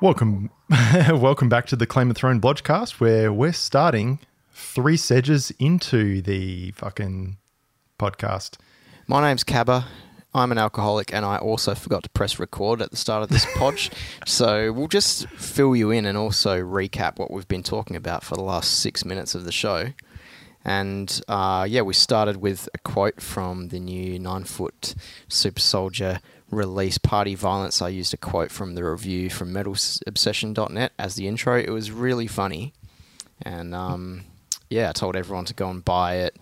Welcome, welcome back to the Claim the Throne Blodgecast, where we're starting three sedges into the fucking podcast. My name's Cabba. I'm an alcoholic, and I also forgot to press record at the start of this podge. so we'll just fill you in and also recap what we've been talking about for the last six minutes of the show. And uh, yeah, we started with a quote from the new nine foot Super Soldier release Party Violence. I used a quote from the review from metalobsession.net as the intro. It was really funny. And um, yeah, I told everyone to go and buy it.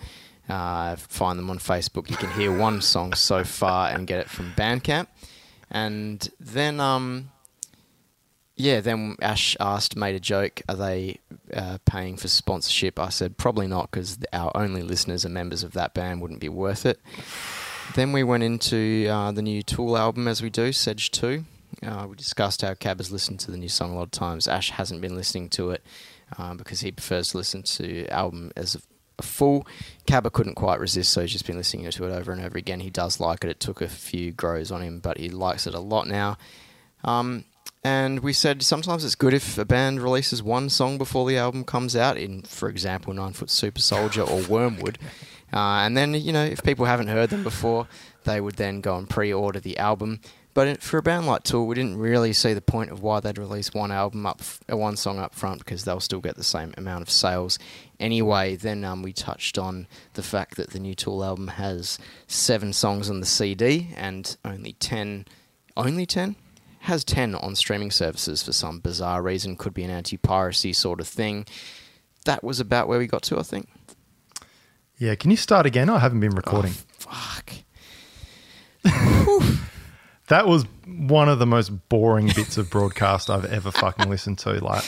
Uh, find them on Facebook. You can hear one song so far and get it from Bandcamp. And then, um, yeah, then Ash asked, made a joke, are they uh, paying for sponsorship? I said, probably not, because our only listeners are members of that band, wouldn't be worth it. Then we went into uh, the new Tool album, as we do, Sedge 2. Uh, we discussed how Cab has listened to the new song a lot of times. Ash hasn't been listening to it uh, because he prefers to listen to album as a a full. Cabba couldn't quite resist, so he's just been listening to it over and over again. He does like it. It took a few grows on him, but he likes it a lot now. Um, and we said sometimes it's good if a band releases one song before the album comes out, in, for example, Nine Foot Super Soldier or Wormwood. Uh, and then, you know, if people haven't heard them before, they would then go and pre order the album. But for a band like Tool, we didn't really see the point of why they'd release one album up, uh, one song up front, because they'll still get the same amount of sales anyway. Then um, we touched on the fact that the new Tool album has seven songs on the CD and only ten, only ten, has ten on streaming services for some bizarre reason. Could be an anti-piracy sort of thing. That was about where we got to, I think. Yeah, can you start again? I haven't been oh, recording. Oh, fuck. That was one of the most boring bits of broadcast I've ever fucking listened to. Like,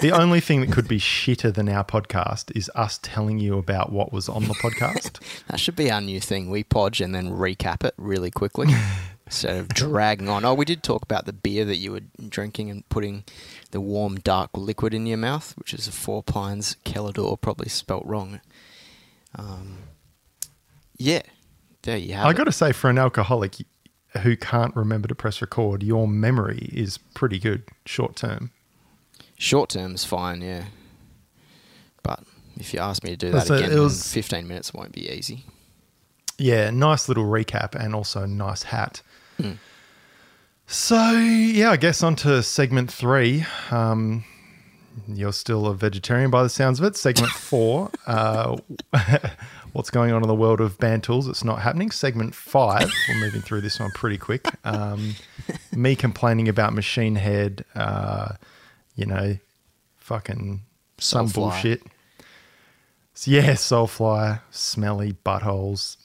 the only thing that could be shitter than our podcast is us telling you about what was on the podcast. That should be our new thing. We podge and then recap it really quickly instead of dragging on. Oh, we did talk about the beer that you were drinking and putting the warm, dark liquid in your mouth, which is a Four Pines Keller Door, probably spelt wrong. Um, yeah, there you have I it. got to say, for an alcoholic who can't remember to press record, your memory is pretty good short term. Short term's fine, yeah. But if you ask me to do that So again was- in 15 minutes, won't be easy. Yeah, nice little recap and also nice hat. So, yeah, I guess on to segment three. Um, you're still a vegetarian by the sounds of it. Segment four, uh, what's going on in the world of band tools? It's not happening. Segment five, we're moving through this one pretty quick. Um, me complaining about Machine Head, uh, you know, fucking some Soulfly. bullshit. So, yeah, Soulfly, smelly buttholes,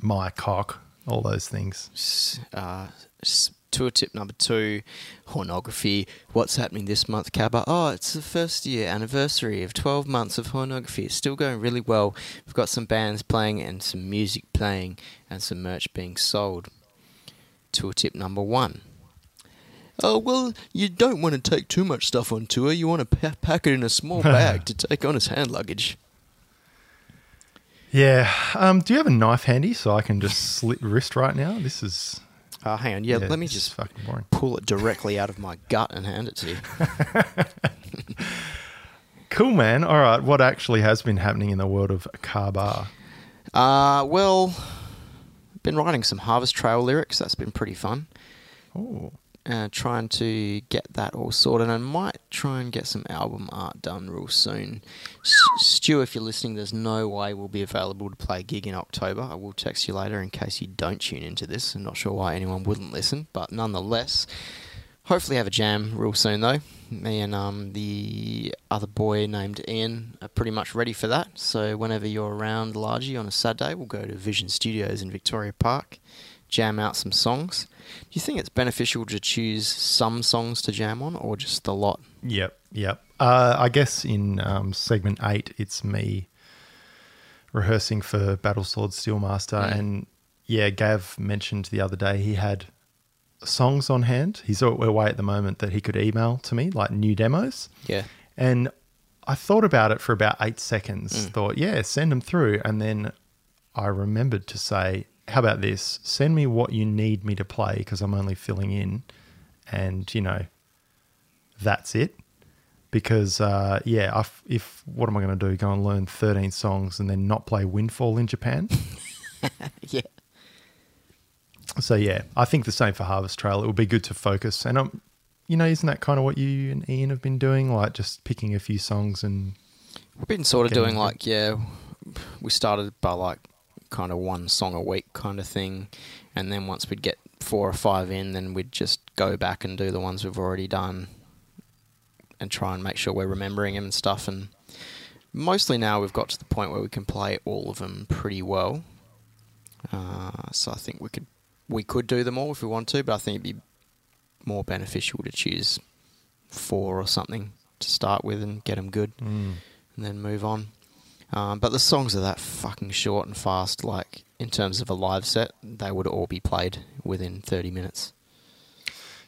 my cock, all those things. Uh, tour tip number two pornography. What's happening this month, Cabba? Oh, it's the first year anniversary of 12 months of pornography. It's still going really well. We've got some bands playing and some music playing and some merch being sold. Tour tip number one. Oh, well, you don't want to take too much stuff on tour. You want to pa- pack it in a small bag to take on as hand luggage. Yeah. Um, do you have a knife handy so I can just slit wrist right now? This is Oh, hang on. Yeah, let me just fucking boring. pull it directly out of my gut and hand it to you. Cool, man. All right. What actually has been happening in the world of Cabba? Uh, well, been writing some Harvest Trail lyrics. That's been pretty fun. Oh, Uh, trying to get that all sorted. And I might try and get some album art done real soon. S- Stu, if you're listening, there's no way we'll be available to play a gig in October. I will text you later in case you don't tune into this. I'm not sure why anyone wouldn't listen, but nonetheless, hopefully have a jam real soon though. Me and um, the other boy named Ian are pretty much ready for that. So whenever you're around Largy on a Saturday, we'll go to Vision Studios in Victoria Park, jam out some songs. Do you think it's beneficial to choose some songs to jam on, or just the lot? yep, yep. Uh, I guess in um, segment eight, it's me rehearsing for Battle Sword Steelmaster, Mm. and yeah, Gav mentioned the other day he had songs on hand. He's away at the moment that he could email to me, like new demos. Yeah. And I thought about it for about eight seconds. Thought, yeah, send them through. And then I remembered to say, how about this? Send me what you need me to play because I'm only filling in, and you know, that's it. Because uh, yeah, if, if what am I going to do? Go and learn 13 songs and then not play Windfall in Japan? Yeah. so yeah, I think the same for Harvest Trail. It would be good to focus, and um, you know, isn't that kind of what you and Ian have been doing? Like just picking a few songs and We've been sort of doing like, yeah, we started by like kind of one song a week kind of thing. And then once we'd get four or five in, then we'd just go back and do the ones we've already done and try and make sure we're remembering them and stuff. And mostly now we've got to the point where we can play all of them pretty well. Uh, so I think we could we could do them all if we want to, but I think it'd be more beneficial to choose four or something to start with and get them good and then move on. Um, but the songs are that fucking short and fast. Like in terms of a live set, they would all be played within thirty minutes.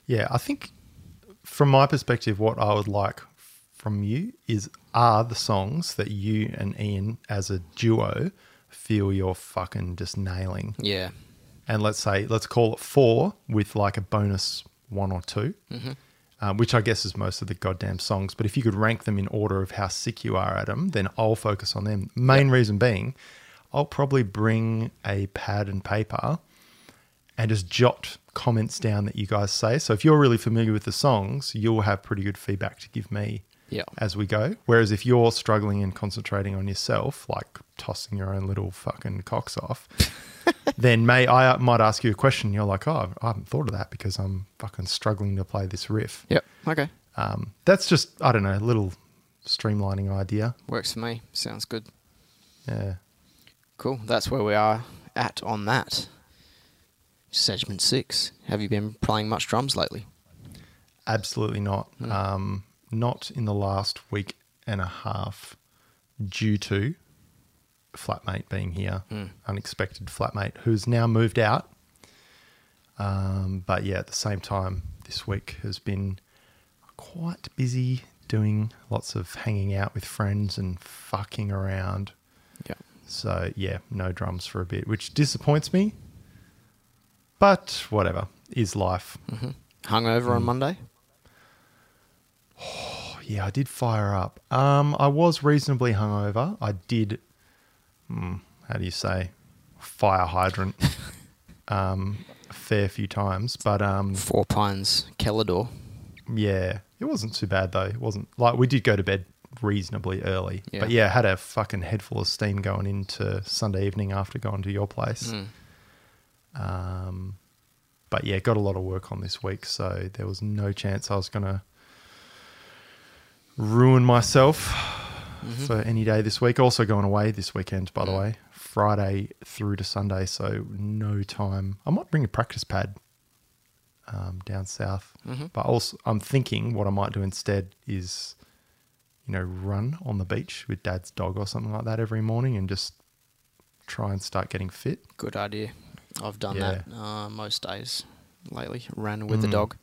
Yeah, I think from my perspective, what I would like from you is are the songs that you and Ian as a duo feel you're fucking just nailing. Yeah, And let's say, let's call it four with like a bonus one or 2 um, which I guess is most of the goddamn songs. But if you could rank them in order of how sick you are at them, then I'll focus on them. Main reason being, I'll probably bring a pad and paper and just jot comments down that you guys say. So if you're really familiar with the songs, you'll have pretty good feedback to give me yeah, as we go. Whereas if you're struggling and concentrating on yourself, like tossing your own little fucking cocks off, then may I might ask you a question. You're like, oh, I haven't thought of that because I'm fucking struggling to play this riff. yep. Okay, Um, that's just I don't know, a little streamlining idea. works for me. Sounds good. Yeah. Cool. That's where we are at on that. Segment six. Have you been playing much drums lately? Absolutely not. Um, not in the last week and a half, due to flatmate being here, unexpected flatmate who's now moved out. Um, but yeah, at the same time, this week has been quite busy doing lots of hanging out with friends and fucking around. Yeah. So yeah, no drums for a bit, which disappoints me. But whatever is life. Hungover on Monday. Yeah, I did fire up. Um, I was reasonably hungover. I did, hmm, how do you say, fire hydrant, um, a fair few times. But um, Four Pines Keller Door. yeah, it wasn't too bad though. It wasn't like we did go to bed reasonably early. Yeah. But yeah, had a fucking head full of steam going into Sunday evening after going to your place. Mm. Um, but yeah, got a lot of work on this week, so there was no chance I was going to ruin myself for any day this week. Also going away this weekend, by the way, Friday through to Sunday, so no time. I might bring a practice pad um, down south, but also I'm thinking what I might do instead is, you know, run on the beach with Dad's dog or something like that every morning, and just try and start getting fit. Good idea. I've done Yeah. that uh, most days lately. Ran with the Mm. dog.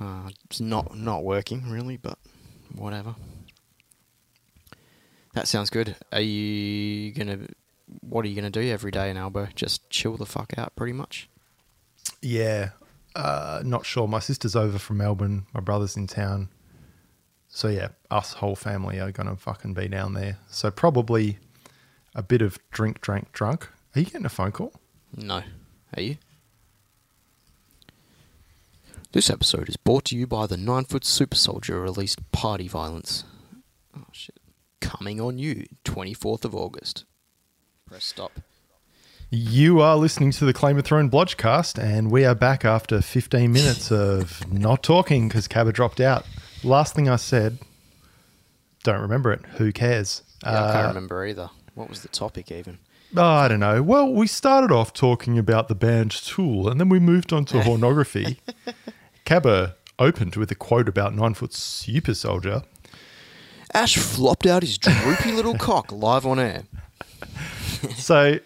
Uh, it's not not working really, but whatever. That sounds good. Are you gonna? What are you gonna do every day in Albo? Just chill the fuck out, pretty much. Yeah, uh, not sure. My sister's over from Melbourne. My brother's in town. So yeah, us whole family are gonna fucking be down there. So probably a bit of drink, drank, drunk. Are you getting a phone call? No. Are you? This episode is brought to you by the nine foot super soldier released Party Violence. Oh shit. Coming on you, 24th of August. Press stop. You are listening to the Claim of Throne Blodgecast, and we are back after 15 minutes of not talking because Cabba dropped out. Last thing I said, don't remember it. Who cares? Yeah, I can't Uh, remember either. What was the topic even? Oh, I don't know. Well, we started off talking about the band Tool, and then we moved on to pornography. Cabba opened with a quote about Nine Foot Super Soldier. Ash flopped out his droopy little cock live on air. So,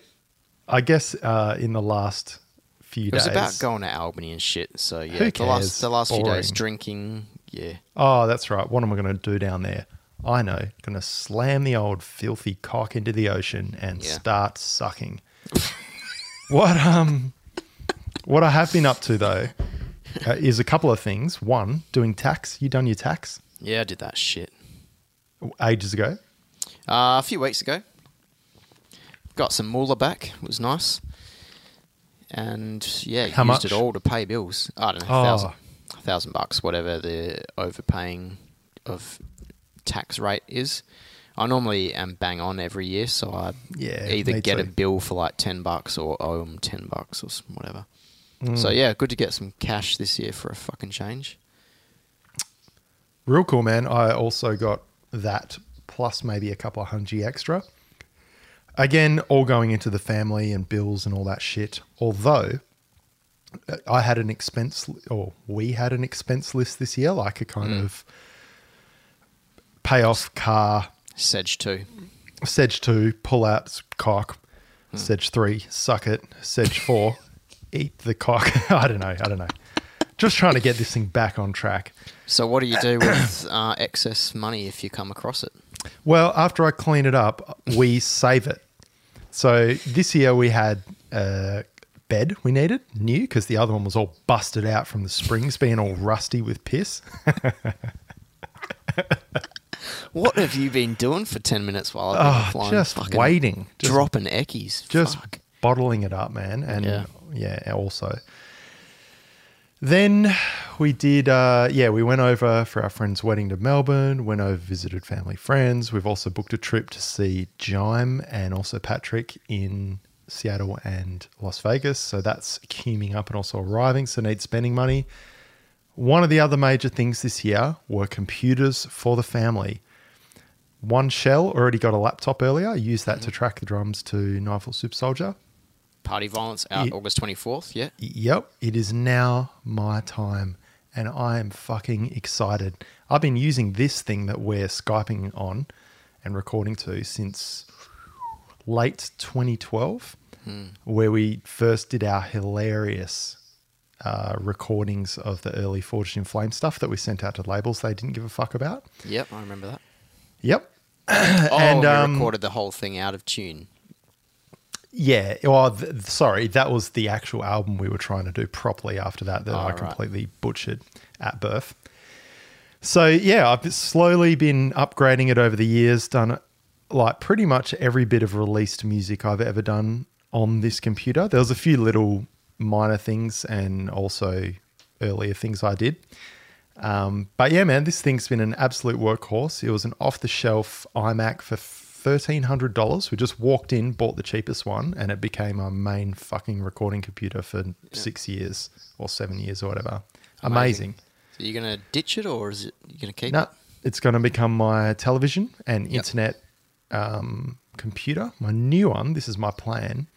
I guess uh, in the last few It was days, about going to Albany and shit. So yeah, the last the last few days drinking. Yeah, oh, that's right. What am I going to do down there? I know. Going to slam the old filthy cock into the ocean and Yeah. start sucking. What um, what I have been up to though uh, is a couple of things. One, doing tax. You done your tax Yeah, I did that shit ages ago. uh, a few weeks ago. Got some moolah back. It was nice. And yeah, How used much? it all to pay bills. I don't know, Oh. thousand, thousand bucks, whatever the overpaying of tax rate is. I normally am bang on every year, so I Yeah, either get a bill for like ten bucks or owe them ten bucks or whatever. Mm. So yeah, good to get some cash this year for a fucking change. Real cool, man. I also got that plus maybe a couple of hundred extra. Again, all going into the family and bills and all that shit. Although uh, I had an expense, or we had an expense list this year, like a kind of pay off car, Sedge 2. Sedge 2, pull out cock, Sedge 3, suck it, Sedge 4, eat the cock. I don't know. I don't know. Just trying to get this thing back on track. So what do you do with uh, excess money if you come across it? Well, after I clean it up, we save it. So this year we had a bed we needed new because the other one was all busted out from the springs, being all rusty with piss. What have you been doing for ten minutes while I've been Oh, offline? just waiting, just, dropping eckies. just Fuck. bottling it up, man. And Yeah. yeah, also. Then we did, uh, yeah, we went over for our friend's wedding to Melbourne, went over, visited family friends. We've also booked a trip to see Jime and also Patrick in Seattle and Las Vegas. So that's queuing up and also arriving. So need spending money. One of the other major things this year were computers for the family. One shell already got a laptop earlier. I used that to track the drums to Nine Foot Super Soldier. Party violence out Ye- August twenty fourth. Yeah. Yep, it is now my time, and I am fucking excited. I've been using this thing that we're Skyping on and recording to since late 2012, where we first did our hilarious uh, recordings of the early Forged in Flame stuff that we sent out to labels they didn't give a fuck about. Yep, I remember that. Yep. Oh, And, we um, recorded the whole thing out of tune. Yeah, well, th- sorry, that was the actual album we were trying to do properly after that that Oh, I right. completely butchered at birth. So, yeah, I've slowly been upgrading it over the years, done like pretty much every bit of released music I've ever done on this computer. There was a few little minor things and also earlier things I did. Um, but yeah, man, this thing's been an absolute workhorse. It was an off the shelf iMac for $1,300. We just walked in, bought the cheapest one, and it became our main fucking recording computer for six years or seven years or whatever. Amazing. So you're gonna ditch it or is it you're gonna keep No, it? it's going to become my television and internet um, computer. My new one. This is my plan.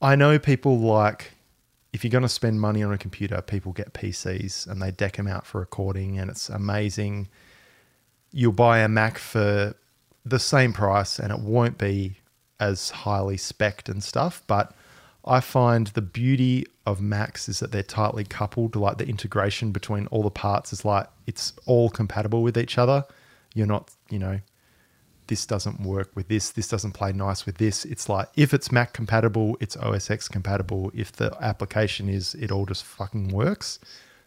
I know people like if you're going to spend money on a computer, people get PCs and they deck them out for recording, and it's amazing. You'll buy a Mac for the same price, and it won't be as highly specced and stuff, but I find the beauty of Macs is that they're tightly coupled. Like the integration between all the parts is like it's all compatible with each other. You're not, you know, this doesn't work with this. This doesn't play nice with this. It's like if it's Mac compatible, it's OS X compatible. If the application is, it all just fucking works.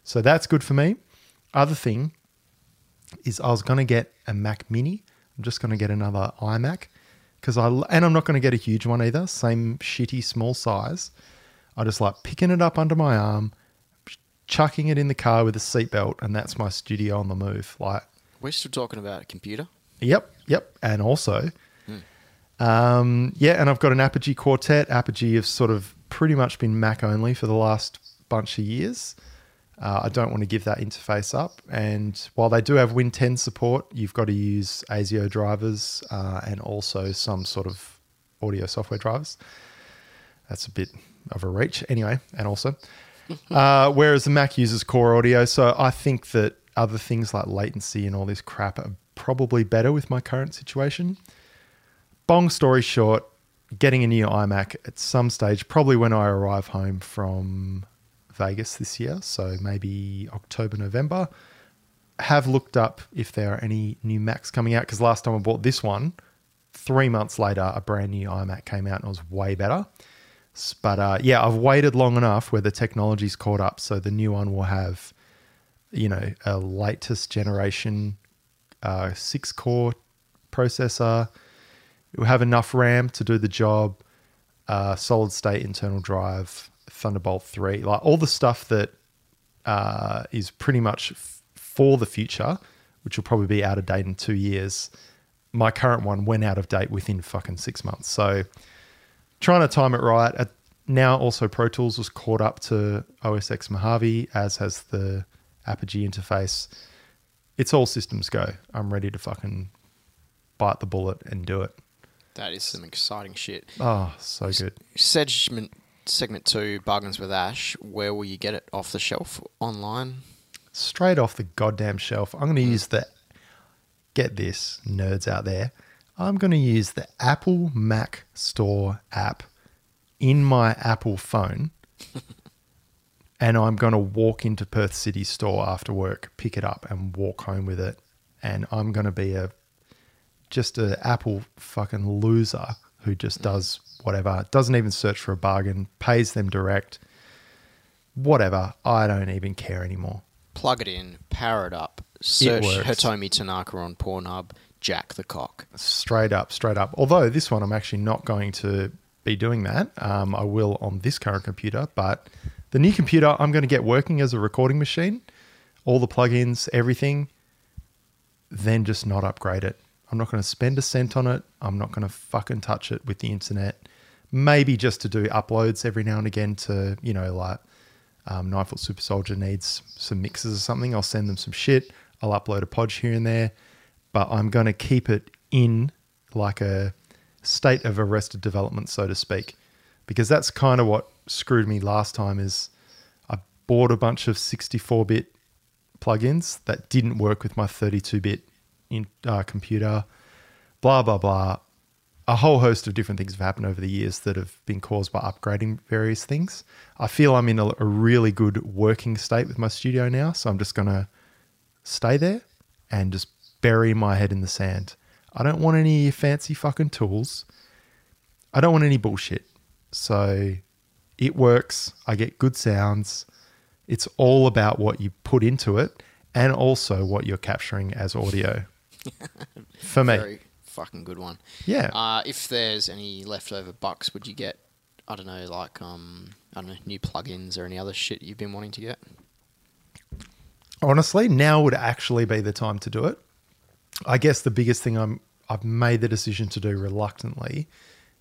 So that's good for me. Other thing is I was going to get a Mac Mini. I'm just going to get another iMac because I and I'm not going to get a huge one either. Same shitty small size. I just like picking it up under my arm, chucking it in the car with a seatbelt, and that's my studio on the move. Like, We're still talking about a computer. yep, yep, and also, um, yeah, and I've got an Apogee Quartet. Apogee have sort of pretty much been Mac only for the last bunch of years. Uh, I don't want to give that interface up. And while they do have Win 10 support, you've got to use ASIO drivers uh, and also some sort of audio software drivers. That's a bit of a reach, anyway. And also, uh, whereas the Mac uses Core Audio, so I think that other things like latency and all this crap are probably better with my current situation. Bong story short, getting a new iMac at some stage, probably when I arrive home from Vegas this year, so maybe October, November. Have looked up if there are any new Macs coming out because last time I bought this one, three months later, a brand new iMac came out and it was way better. But uh, yeah, I've waited long enough where the technology's caught up, so the new one will have, you know, a latest generation uh, six core processor. It will have enough RAM to do the job. Uh, solid state internal drive, Thunderbolt three, like all the stuff that uh, is pretty much f- for the future, which will probably be out of date in two years. My current one went out of date within fucking six months. So trying to time it right. At, now also Pro Tools was caught up to OS X Mojave, as has the Apogee interface. It's all systems go. I'm ready to fucking bite the bullet and do it. That is some exciting shit. Oh, so good. Segment segment two, bargains with Ash. Where will you get it off the shelf online? Straight off the goddamn shelf. I'm going to hmm. use the, get this, nerds out there. I'm going to use the Apple Mac Store app in my Apple phone. and I'm going to walk into Perth City store after work, pick it up, and walk home with it. And I'm going to be a just a Apple fucking loser who just does whatever, doesn't even search for a bargain, pays them direct, whatever. I don't even care anymore. Plug it in, power it up, search works. Hitomi Tanaka on Pornhub, jack the cock. Straight up, straight up. Although this one, I'm actually not going to be doing that. Um, I will on this current computer, but the new computer, I'm going to get working as a recording machine, all the plugins, everything, then just not upgrade it. I'm not going to spend a cent on it. I'm not going to fucking touch it with the internet. Maybe just to do uploads every now and again to, you know, like um, Nine Foot Super Soldier needs some mixes or something. I'll send them some shit. I'll upload a podge here and there, but I'm going to keep it in like a state of arrested development, so to speak, because that's kind of what screwed me last time. Is I bought a bunch of 64-bit plugins that didn't work with my 32-bit in, uh, computer. Blah blah blah. A whole host of different things have happened over the years that have been caused by upgrading various things. I feel I'm in a, a really good working state with my studio now, so I'm just gonna stay there and just bury my head in the sand. I don't want any fancy fucking tools. I don't want any bullshit. So it works. I get good sounds. It's all about what you put into it and also what you're capturing as audio. For me. Very fucking good one. Yeah. Uh, if there's any leftover bucks, would you get? I don't know, like um, I don't know, new plugins or any other shit you've been wanting to get. honestly, now would actually be the time to do it. I guess the biggest thing I'm I've made the decision to do reluctantly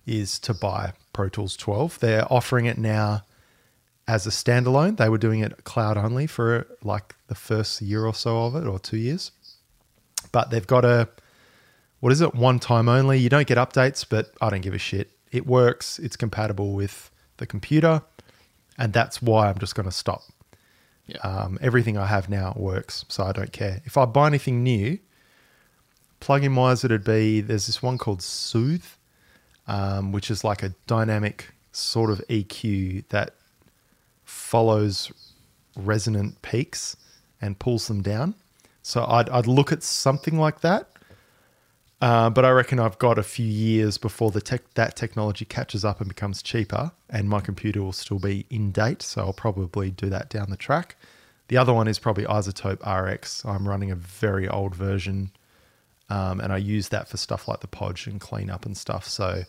is to buy Pro Tools 12. They're offering it now as a standalone. They were doing it cloud only for like the first year or so of it, or two years. But they've got a what is it? One time only. You don't get updates, but I don't give a shit. It works. It's compatible with the computer, and that's why I'm just going to stop. Yeah. Um, everything I have now works, so I don't care. If I buy anything new, plugin wise, it'd be there's this one called Soothe, um, which is like a dynamic sort of EQ that follows resonant peaks and pulls them down. So I'd, I'd look at something like that. Uh, but I reckon I've got a few years before the tech, that technology catches up and becomes cheaper, and my computer will still be in date. So I'll probably do that down the track. The other one is probably iZotope RX. I'm running a very old version, um, and I use that for stuff like the podge and cleanup and stuff. So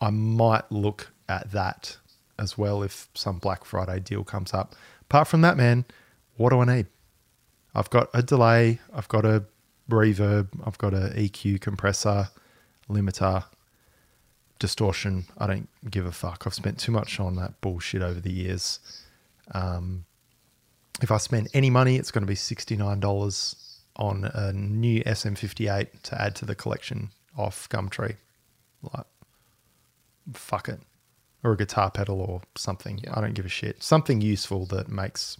I might look at that as well if some Black Friday deal comes up. Apart from that, man, what do I need? I've got a delay, I've got a reverb, I've got a EQ compressor, limiter, distortion. I don't give a fuck. I've spent too much on that bullshit over the years. Um, if I spend any money, it's going to be $69 on a new SM58 to add to the collection off Gumtree. Like, fuck it. Or a guitar pedal or something. Yeah. I don't give a shit. Something useful that makes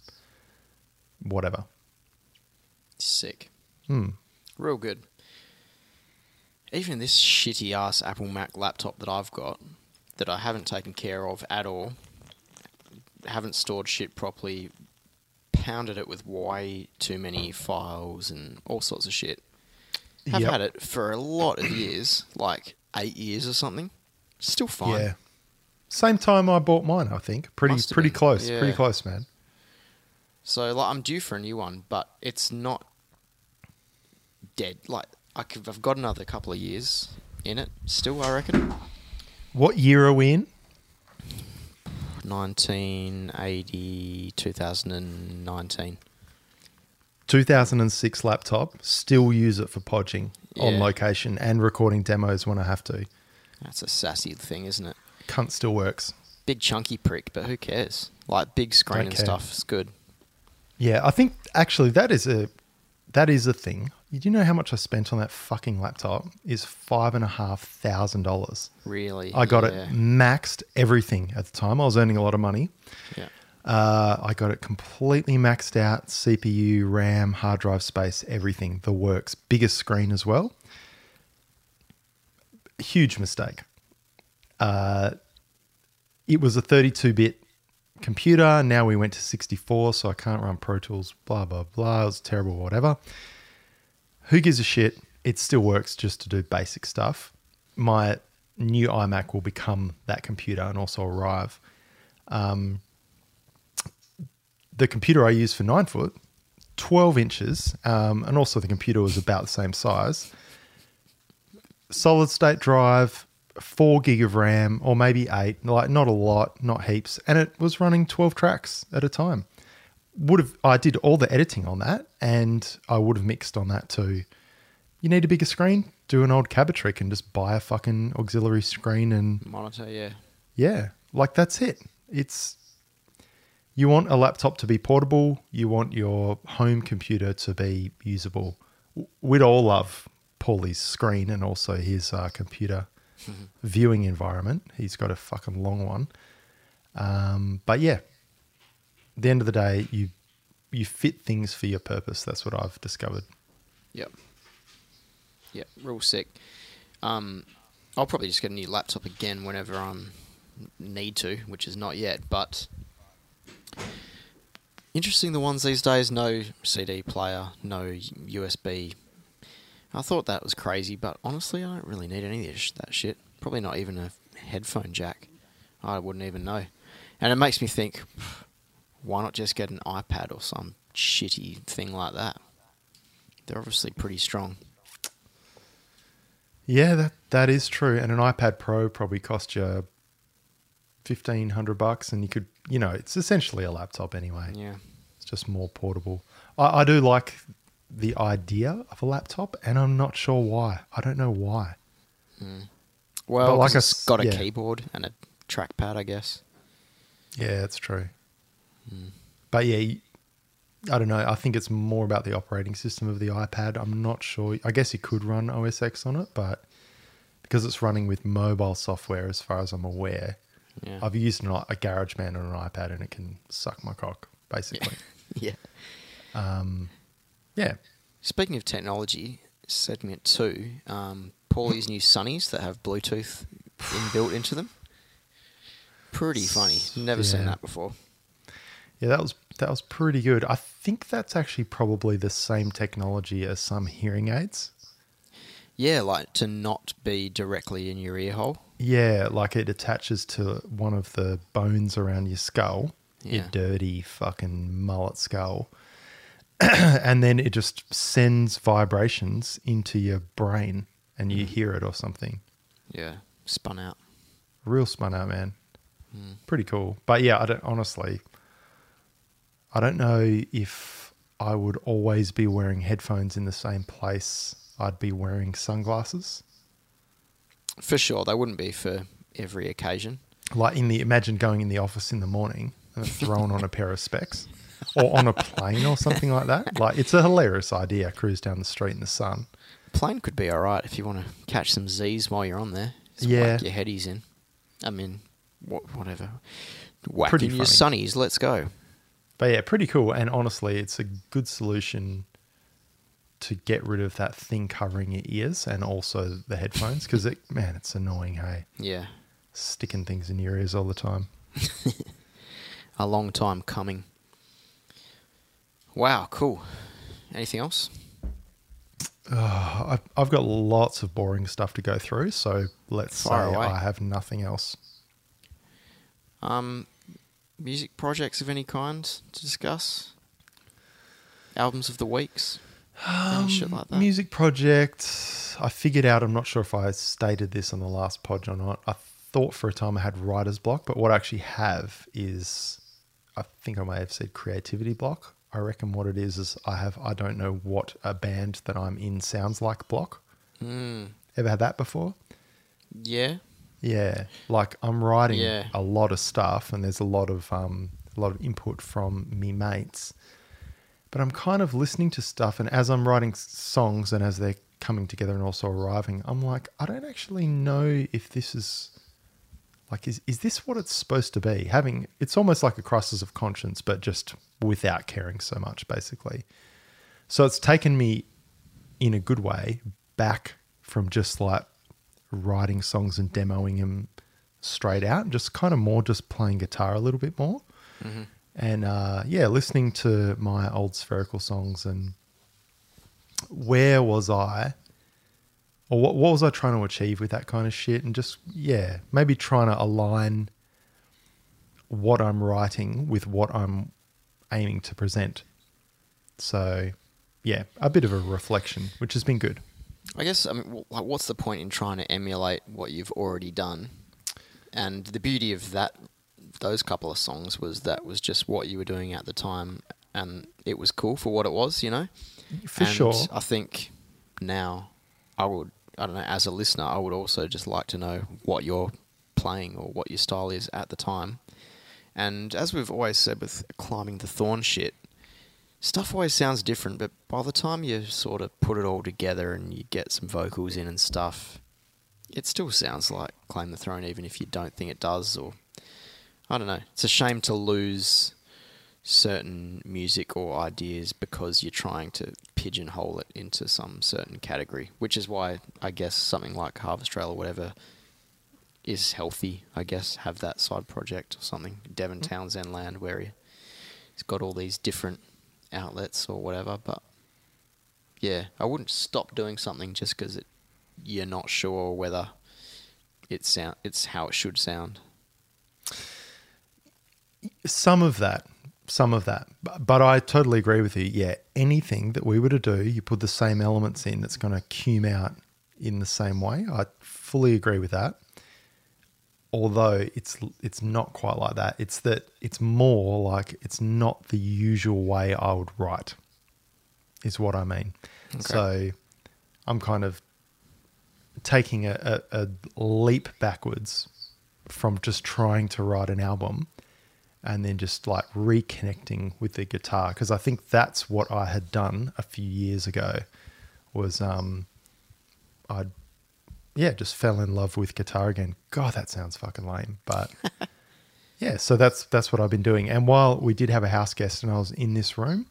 whatever. Sick. Hmm. Real good. Even this shitty ass Apple Mac laptop that I've got, that I haven't taken care of at all, haven't stored shit properly, pounded it with way too many files and all sorts of shit. I've Yep. had it for a lot of years, like eight years or something. Still fine. Yeah. Same time I bought mine, I think. Pretty pretty been, close. yeah. Pretty close, man. So like, I'm due for a new one, but it's not dead. Like I could, I've got another couple of years in it still. I reckon. What year are we in? 1980, 2019. 2006 laptop. Still use it for podging on location and recording demos when I have to. That's a sassy thing, isn't it? Cunt still works. Big chunky prick, but who cares? Like big screen Don't and care. stuff is good. Yeah, I think actually that is a that is a thing. You do know how much I spent on that fucking laptop? Is five and a half thousand dollars. Really, I got yeah. it maxed everything at the time. I was earning a lot of money. Yeah, Uh, I got it completely maxed out CPU, RAM, hard drive space, everything. The works. Biggest screen as well. Huge mistake. Uh, it was a 32 bit computer. Now we went to 64, so I can't run Pro Tools, blah, blah, blah. It's terrible, whatever. Who gives a shit? It still works just to do basic stuff. My new iMac will become that computer and also arrive the computer I used for nine foot, 12 inches, um, and also the computer was about the same size. Solid state drive, four gig of RAM, or maybe eight, like not a lot, not heaps, and it was running 12 tracks at a time. Would have I did all the editing on that, and I would have mixed on that too. You need a bigger screen? Do an old cabba trick and just buy a fucking auxiliary screen and monitor. Yeah, yeah, like that's it. It's you want a laptop to be portable. You want your home computer to be usable. We'd all love Paulie's screen and also his uh, computer viewing environment. He's got a fucking long one. Um, but yeah, the end of the day, you you fit things for your purpose. That's what I've discovered. Yep. Yep. Real sick. Um, I'll probably just get a new laptop again whenever I need to, which is not yet. But interesting, the ones these days no CD player, no USB. I thought that was crazy, but honestly, I don't really need any of that shit. Probably not even a headphone jack. I wouldn't even know. And it makes me think, why not just get an iPad or some shitty thing like that? They're obviously pretty strong. Yeah, that that is true. And an iPad Pro probably cost you fifteen hundred bucks, and you could, you know, it's essentially a laptop anyway. Yeah. It's just more portable. I, I do like the idea of a laptop, and I'm not sure why. I don't know why. Hmm. Well, But like like I it's s- got a yeah. keyboard and a trackpad, I guess. Yeah, that's true. Hmm. But yeah, I don't know. I think it's more about the operating system of the iPad. I'm not sure. I guess you could run OS X on it, but because it's running with mobile software, as far as I'm aware, Yeah. I've used an, a GarageBand on an iPad and it can suck my cock, basically. yeah. Um, yeah. Speaking of technology, segment two, um, Paulie's new Sunnies that have Bluetooth inbuilt into them. Pretty funny. Never seen that before. Yeah, that was that was pretty good. I think that's actually probably the same technology as some hearing aids. Yeah, like to not be directly in your ear hole. Yeah, like it attaches to one of the bones around your skull, your dirty fucking mullet skull. and then it just sends vibrations into your brain and you mm. hear it or something. Yeah. Spun out. Real spun out, man. Mm. Pretty cool. But yeah, I don't honestly I don't know if I would always be wearing headphones in the same place I'd be wearing sunglasses. For sure. They wouldn't be for every occasion. Like in the imagine going in the office in the morning and throwing on a pair of specs. Or on a plane or something like that. Like it's a hilarious idea, cruise down the street in the sun. Plane could be alright if you want to catch some Z's while you're on there. Just Yeah. Whack your headies in. I mean, what, whatever. Whack Pretty in your sunnies. Let's go. But yeah, pretty cool. And honestly, it's a good solution to get rid of that thing covering your ears and also the headphones because it, man, it's annoying. Hey, Yeah. sticking things in your ears all the time. A long time coming. Wow, cool. Anything else? Oh, I've, I've got lots of boring stuff to go through, so let's Fire say away. I have nothing else. Um, music projects of any kind to discuss? Albums of the weeks? Any shit like that? Music project. I figured out. I'm not sure if I stated this on the last pod or not. I thought for a time I had writer's block, but what I actually have is, I think I may have said creativity block. I reckon what it is is I have I don't know what a band that I'm in sounds like block. Mm, Ever had that before? yeah. Yeah, like I'm writing Yeah. a lot of stuff, and there's a lot of um, a lot of input from me mates. But I'm kind of listening to stuff, and as I'm writing songs, and as they're coming together and also arriving, I'm like, I don't actually know if this is like is is this what it's supposed to be? Having it's almost like a crisis of conscience, but just without caring so much, basically. So it's taken me in a good way back from just like writing songs and demoing them straight out and just kind of more just playing guitar a little bit more and uh, yeah listening to my old spherical songs and where was i or what, what was i trying to achieve with that kind of shit and just yeah maybe trying to align what i'm writing with what i'm aiming to present so yeah a bit of a reflection which has been good I guess I mean, like, what's the point in trying to emulate what you've already done? And the beauty of that, those couple of songs, was that was just what you were doing at the time, and it was cool for what it was, you know. for and sure I think now, I would, I don't know, as a listener, I would also just like to know what you're playing or what your style is at the time. And as we've always said with Claim the Throne shit, stuff always sounds different, but by the time you sort of put it all together and you get some vocals in and stuff, it still sounds like Claim the Throne, even if you don't think it does. Or I don't know. It's a shame to lose certain music or ideas because you're trying to pigeonhole it into some certain category, which is why I guess something like Harvest Trail or whatever is healthy. I guess have that side project or something. Devin mm-hmm. Townsend Land where he, he's got all these different outlets or whatever. But yeah, I wouldn't stop doing something just because you're not sure whether it sound it's how it should sound. Some of that, some of that. But, but I totally agree with you. Yeah, anything that we were to do, you put the same elements in that's going to cume out in the same way. I fully agree with that. Although it's it's not quite like that. It's that it's more like it's not the usual way I would write. Is what I mean. So I'm kind of taking a, a, a leap backwards from just trying to write an album and then just like reconnecting with the guitar. Because I think that's what I had done a few years ago was um I yeah just fell in love with guitar again. God that sounds fucking lame but yeah so that's that's what I've been doing. And while we did have a house guest and I was in this room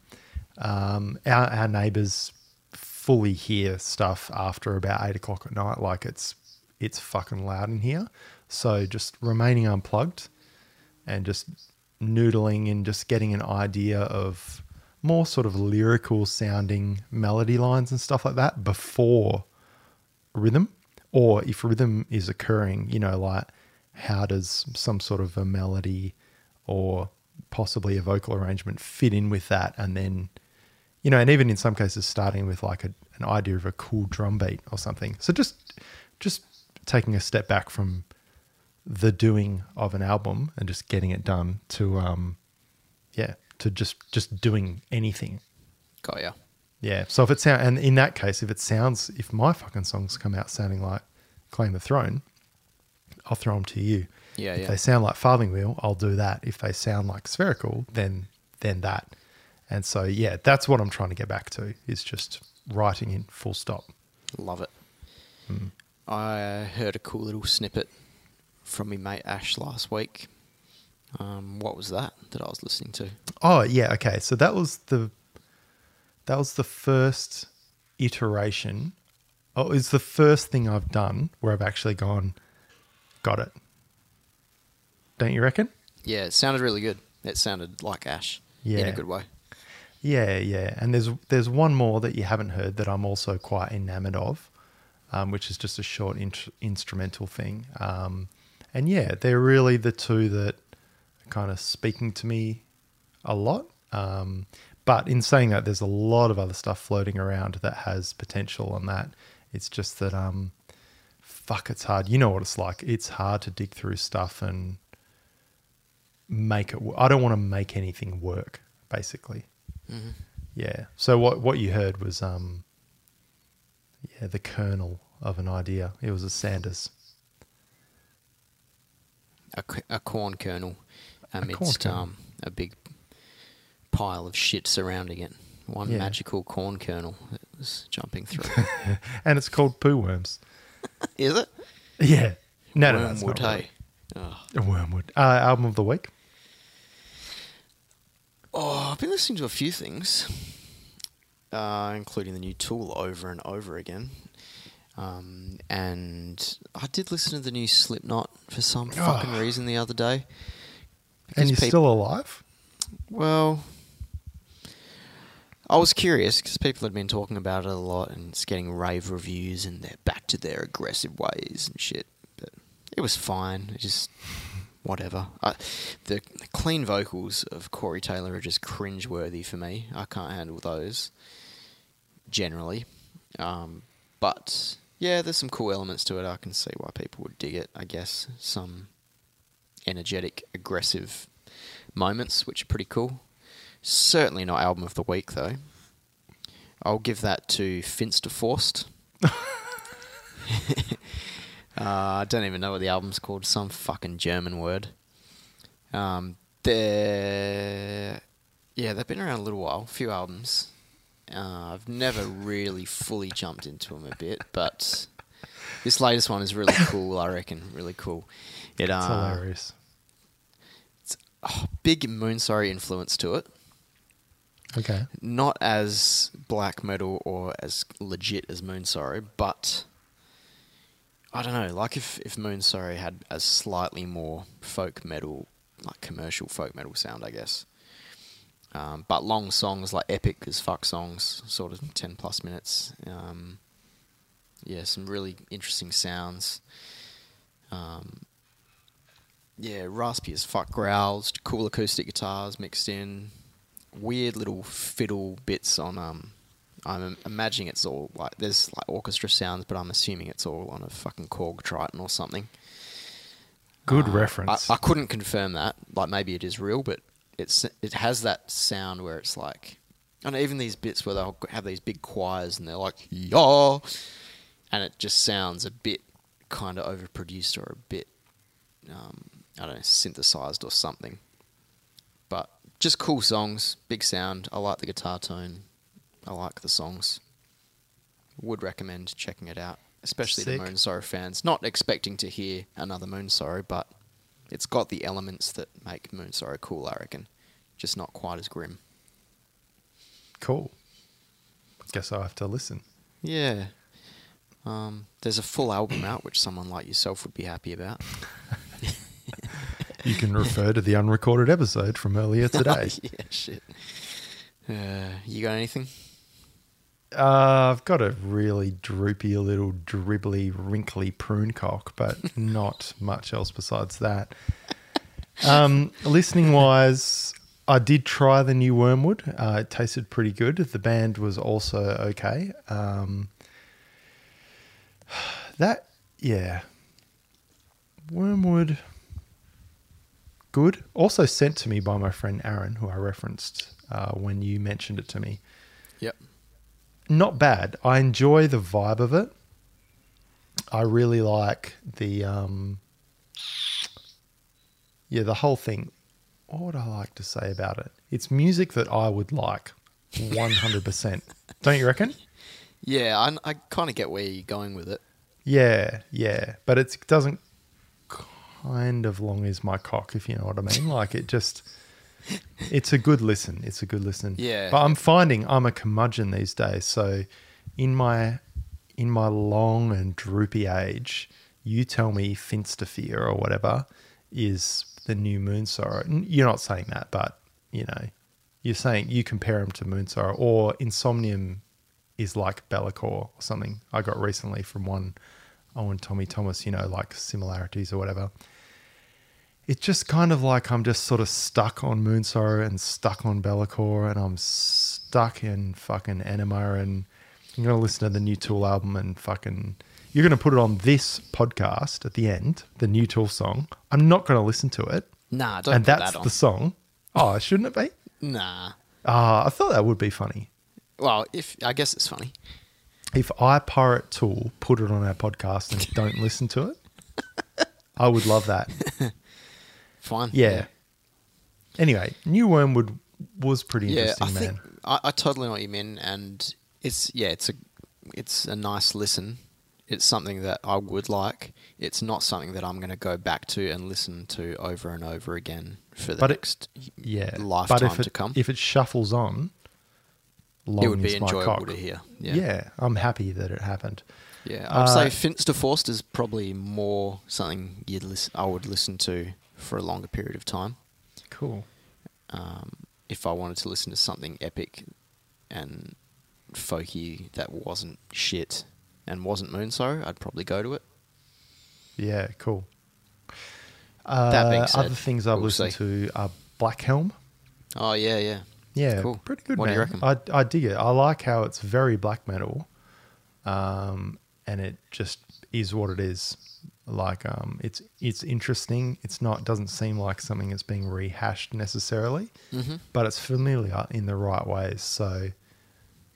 um our, our neighbors fully hear stuff after about eight o'clock at night like it's it's fucking loud in here. So just remaining unplugged and just noodling and just getting an idea of more sort of lyrical sounding melody lines and stuff like that before rhythm or if rhythm is occurring you know like how does some sort of a melody or possibly a vocal arrangement fit in with that? And then you know and even in some cases starting with like a, an idea of a cool drum beat or something. So just just taking a step back from the doing of an album and just getting it done to um yeah to just just doing anything Got ya. yeah so if it sound and in that case if it sounds if my fucking songs come out sounding like claim the throne i'll throw them to you Yeah, if yeah. they sound like farthing wheel i'll do that if they sound like spherical then then that and so yeah that's what i'm trying to get back to is just writing in full stop Love it. Hmm. I heard a cool little snippet from me mate Ash last week. Um, what was that that I was listening to? Oh yeah, okay. So that was the that was the first iteration. Oh, it's the first thing I've done where I've actually gone, got it. Don't you reckon? Yeah, it sounded really good. It sounded like Ash yeah. in a good way. Yeah, yeah. And there's there's one more that you haven't heard that I'm also quite enamored of, um, which is just a short int- instrumental thing. Um, and yeah, they're really the two that are kind of speaking to me a lot. Um, but in saying that, there's a lot of other stuff floating around that has potential on that. It's just that, um, fuck, it's hard. You know what it's like. It's hard to dig through stuff and make it. I don't want to make anything work, basically. Mhm. Yeah. So what what you heard was, um, yeah, the kernel of an idea. It was a Sanders. A, a corn kernel corn amidst kernel. um, a big pile of shit surrounding it. One Yeah. magical corn kernel that was jumping through. and it's called poo worms. Is it? Yeah. No, no, no. Wormwood, not hey. Oh. really. Wormwood. Uh, album of the week. Oh, I've been listening to a few things, uh, including the new Tool over and over again. Um, and I did listen to the new Slipknot for some fucking Oh. reason the other day. And you're peop- still alive? Well, I was curious because people had been talking about it a lot and it's getting rave reviews and they're back to their aggressive ways and shit. But it was fine. It just whatever. I, the, the clean vocals of Corey Taylor are just cringe-worthy for me. I can't handle those generally. Um, but yeah, there's some cool elements to it. I can see why people would dig it. I guess some energetic, aggressive moments, which are pretty cool. Certainly not album of the week though. I'll give that to Finsterforst. uh, I don't even know what the album's called. Some fucking German word. Um, they're yeah, they've been around a little while. A few albums. Uh, I've never really fully jumped into them a bit, but this latest one is really cool. I reckon really cool. It It's uh, hilarious. oh, big Moonsorrow influence to it. Okay. Not as black metal or as legit as Moonsorrow, but I don't know. Like if if Moonsorrow had a slightly more folk metal, like commercial folk metal sound, I guess. Um, but long songs like epic as fuck songs, sort of ten plus minutes. Um, yeah, some really interesting sounds. Um, yeah, raspy as fuck growls, cool acoustic guitars mixed in, weird little fiddle bits on. Um, I'm im- imagining it's all like there's like orchestra sounds, but I'm assuming it's all on a fucking Korg Triton or something. Good Uh, reference. I, I couldn't confirm that. Like maybe it is real, but it's it has that sound where it's like, and even these bits where they'll have these big choirs and they're like yeah, and it just sounds a bit kind of overproduced or a bit, um, I don't know, synthesized or something. But just cool songs, big sound. I like the guitar tone. I like the songs. Would recommend checking it out, especially Sick. the Moonsorrow fans. Not expecting to hear another Moonsorrow, but it's got the elements that make Moonsorrow cool, I reckon. Just not quite as grim. cool. Guess I'll have to listen. Yeah. Um, there's a full album out, which someone like yourself would be happy about. You can refer to the unrecorded episode from earlier today. yeah, shit. Uh, you got anything? Uh, I've got a really droopy, little dribbly, wrinkly prune cock, but not much else besides that. Um, listening wise, I did try the new Wormwood. Uh, it tasted pretty good. The band was also okay. Um, that, yeah. Wormwood, good. Also sent to me by my friend Aaron, who I referenced uh, when you mentioned it to me Yep. Not bad. I enjoy the vibe of it. I really like the um yeah, the whole thing. What would I like to say about it? It's music that I would like 100%. Don't you reckon? Yeah, I, I kind of get where you're going with it. Yeah, yeah, but it doesn't kind of long as my cock if you know what I mean. Like it just it's a good listen. It's a good listen. Yeah. But I'm finding I'm a curmudgeon these days. So in my in my long and droopy age, you tell me Finsterfear or whatever is the new Moonsorrow. N- You're not saying that, but you know, you're saying you compare them to Moonsorrow or Insomnium is like Be'lakor or something. I got recently from one oh, Owen Tommy Thomas, you know, like similarities or whatever. It's just kind of like I'm just sort of stuck on Moonsorrow and stuck on Be'lakor and I'm stuck in fucking Enema and I'm going to listen to the new Tool album and fucking. You're going to put it on this podcast at the end, the new Tool song. I'm not going to listen to it. Nah, don't and put that's that on. the song. Oh, shouldn't it be? Nah. Ah, I thought that would be funny. Well, if I guess it's funny. If I pirate Tool, put it on our podcast and don't listen to it, I would love that. Fine. Yeah. Anyway, New Wormwood was pretty Yeah, interesting, I man. think I, I totally know what you mean, and it's yeah, it's a it's a nice listen. It's something that I would like. It's not something that I'm going to go back to and listen to over and over again for the But it- yeah, lifetime but if it, to come. If it shuffles on, long it would be enjoyable to hear. Yeah. Yeah, I'm happy that it happened. yeah. I'd Uh, say Finster is probably more something you'd listen. I would listen to for a longer period of time. Cool. um, if I wanted to listen to something epic and folky that wasn't shit and wasn't Moonsorrow, I'd probably go to it. Yeah, cool. Uh, That being said, other things I've we'll listened see. to are Black Helm. Oh yeah, yeah. Yeah, Cool. pretty good. What do you reckon? I I dig it. I like how it's very black metal, um, and it just is what it is. Like, um, it's it's interesting. It's not doesn't seem like something that's being rehashed necessarily, Mm-hmm. but it's familiar in the right ways. So,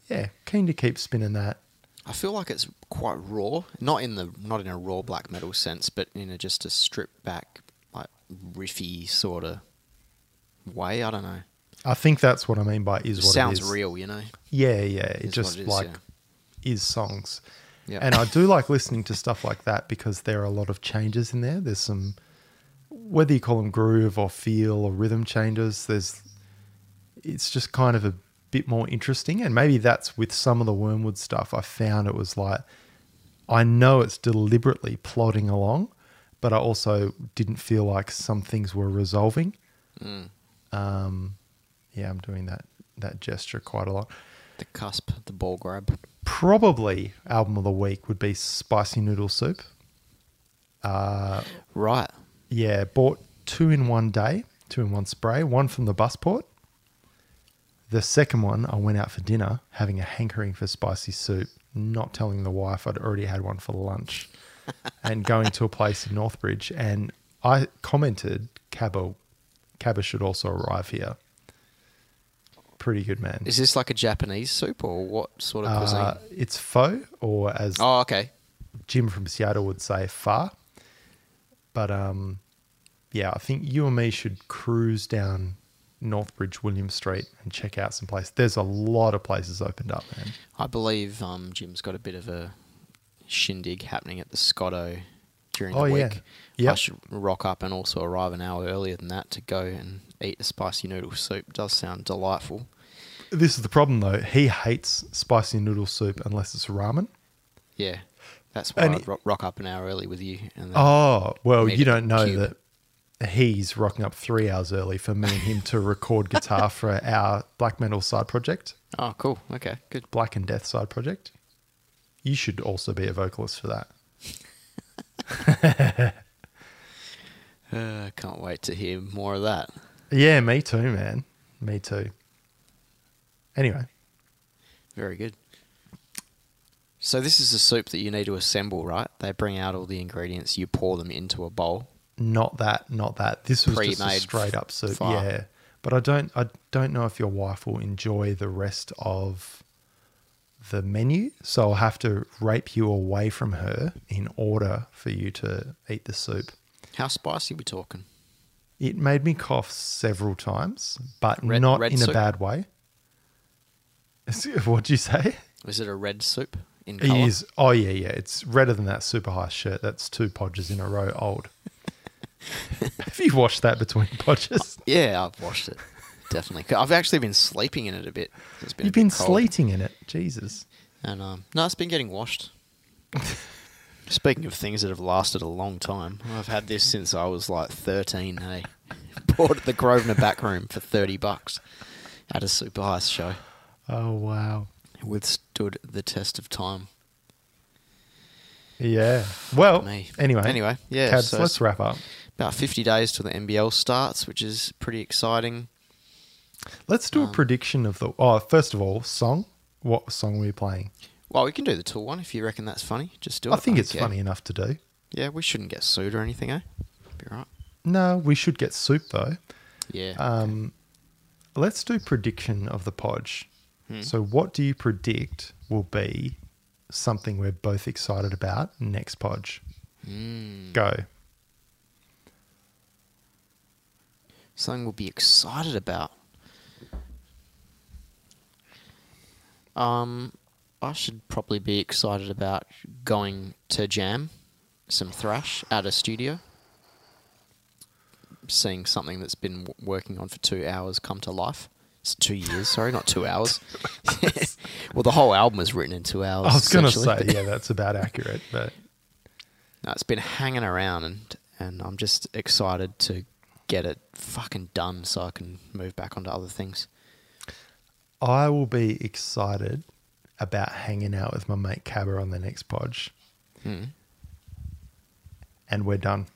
yeah, keen to keep spinning that. I feel like it's quite raw, not in the not in a raw black metal sense, but in a just a stripped back, like riffy sort of way. I don't know. I think that's what I mean by is what It sounds real, you know. Yeah, yeah. It Is just it is, like yeah. is songs. Yeah. And I do like listening to stuff like that because there are a lot of changes in there. There's some, whether you call them groove or feel or rhythm changes, there's, it's just kind of a bit more interesting. And maybe that's with some of the Wormwood stuff. I found it was like, I know it's deliberately plodding along, but I also didn't feel like some things were resolving. Mm. Um, yeah, I'm doing that that gesture quite a lot. The cusp, the ball grab. Probably album of the week would be Spicy Noodle Soup. Uh, Right. yeah, bought two in one day, two in one spray, one from the busport. The second one, I went out for dinner having a hankering for spicy soup, not telling the wife I'd already had one for lunch, and going to a place in Northbridge. And I commented, Cabba, Cabba should also arrive here. Pretty good, man. Is this like a Japanese soup or what sort of cuisine? Uh, it's pho, or as oh, okay. Jim from Seattle would say, far. But um, yeah, I think you and me should cruise down Northbridge, William Street, and check out some places. There's a lot of places opened up, man. I believe um, Jim's got a bit of a shindig happening at the Scotto during Oh, the yeah. week. I should rock up and also arrive an hour earlier than that to go and eat a spicy noodle soup. Does sound delightful. This is the problem, though. He hates spicy noodle soup unless it's ramen. Yeah, that's why ro- rock up an hour early with you. And then, Oh, well, you don't know cube. that he's rocking up three hours early for me and him to record guitar for our black metal side project, oh, cool. Okay, good. Black and Death side project. You should also be a vocalist for that. Uh, can't wait to hear more of that. Yeah, me too, man. Me too. Anyway, Very good. So this is a soup that you need to assemble, right? They bring out all the ingredients, you pour them into a bowl. not that, not that. This was just a straight up soup. Yeah, but I don't, I don't know if your wife will enjoy the rest of the menu, so I'll have to rape you away from her in order for you to eat the soup. How spicy we talking? It made me cough several times, but Red- not red in soup? a bad way. What'd you say? Is it a red soup in colour? is. Oh yeah, yeah. It's redder than that Superheist shirt. That's two podges in a row old. Have you washed that between podges? Yeah, I've washed it. Definitely. I've actually been sleeping in it a bit. It's been You've been cold. sleeting in it. Jesus. And um, no, it's been getting washed. Speaking of things that have lasted a long time, I've had this since I was like 13. Hey, bought at the Grosvenor back room for 30 bucks at a Superheist show. Oh wow. It withstood the test of time. Yeah. Well. me. Anyway. Anyway, yeah, Cabs, so let's wrap up. about 50 days till the NBL starts, which is pretty exciting. Let's do a prediction of the. Oh, first of all, song. What song were you playing? Well, we can do the tool one if you reckon that's funny. Just do it. I think it's care. funny enough to do. Yeah, we shouldn't get sued or anything, eh? Be right. No, we should get soup though. Yeah. Um, let's do prediction of the podge. Hmm. So, what do you predict will be something we're both excited about next podge? Mm. Go. Something we'll be excited about. Um, I should probably be excited about going to jam some thrash at a studio. Seeing something that's been w- working on for two hours come to life. It's two years, sorry, not two hours. well, the whole album was written in two hours. I was going to say, yeah, that's about accurate, but no, it's been hanging around, and and I'm just excited to get it fucking done so I can move back onto other things. I will be excited about hanging out with my mate Cabba on the next podge. Hmm. And we're done.